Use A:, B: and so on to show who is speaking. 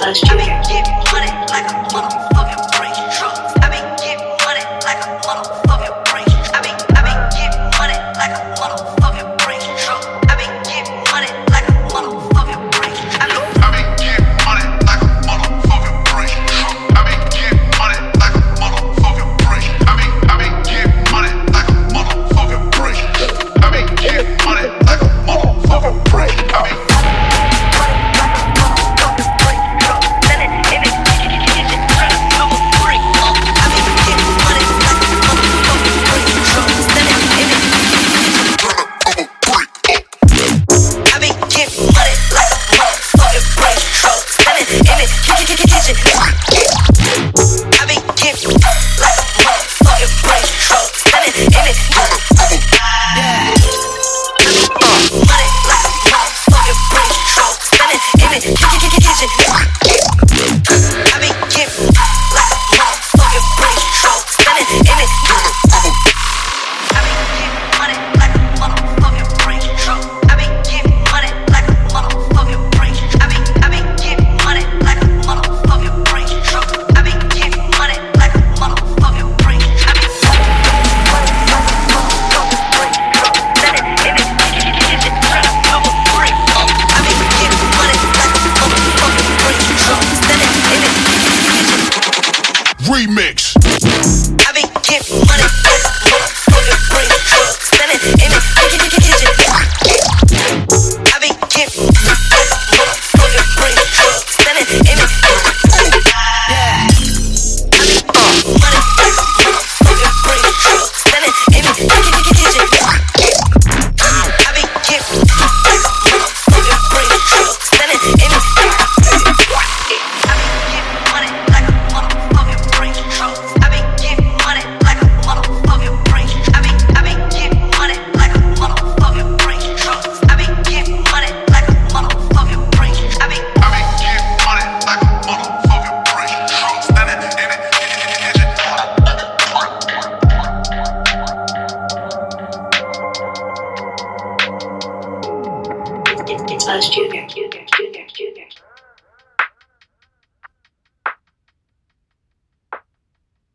A: Slash Jimmy, get money like a motherfucker. remix. I been get money.
B: last year.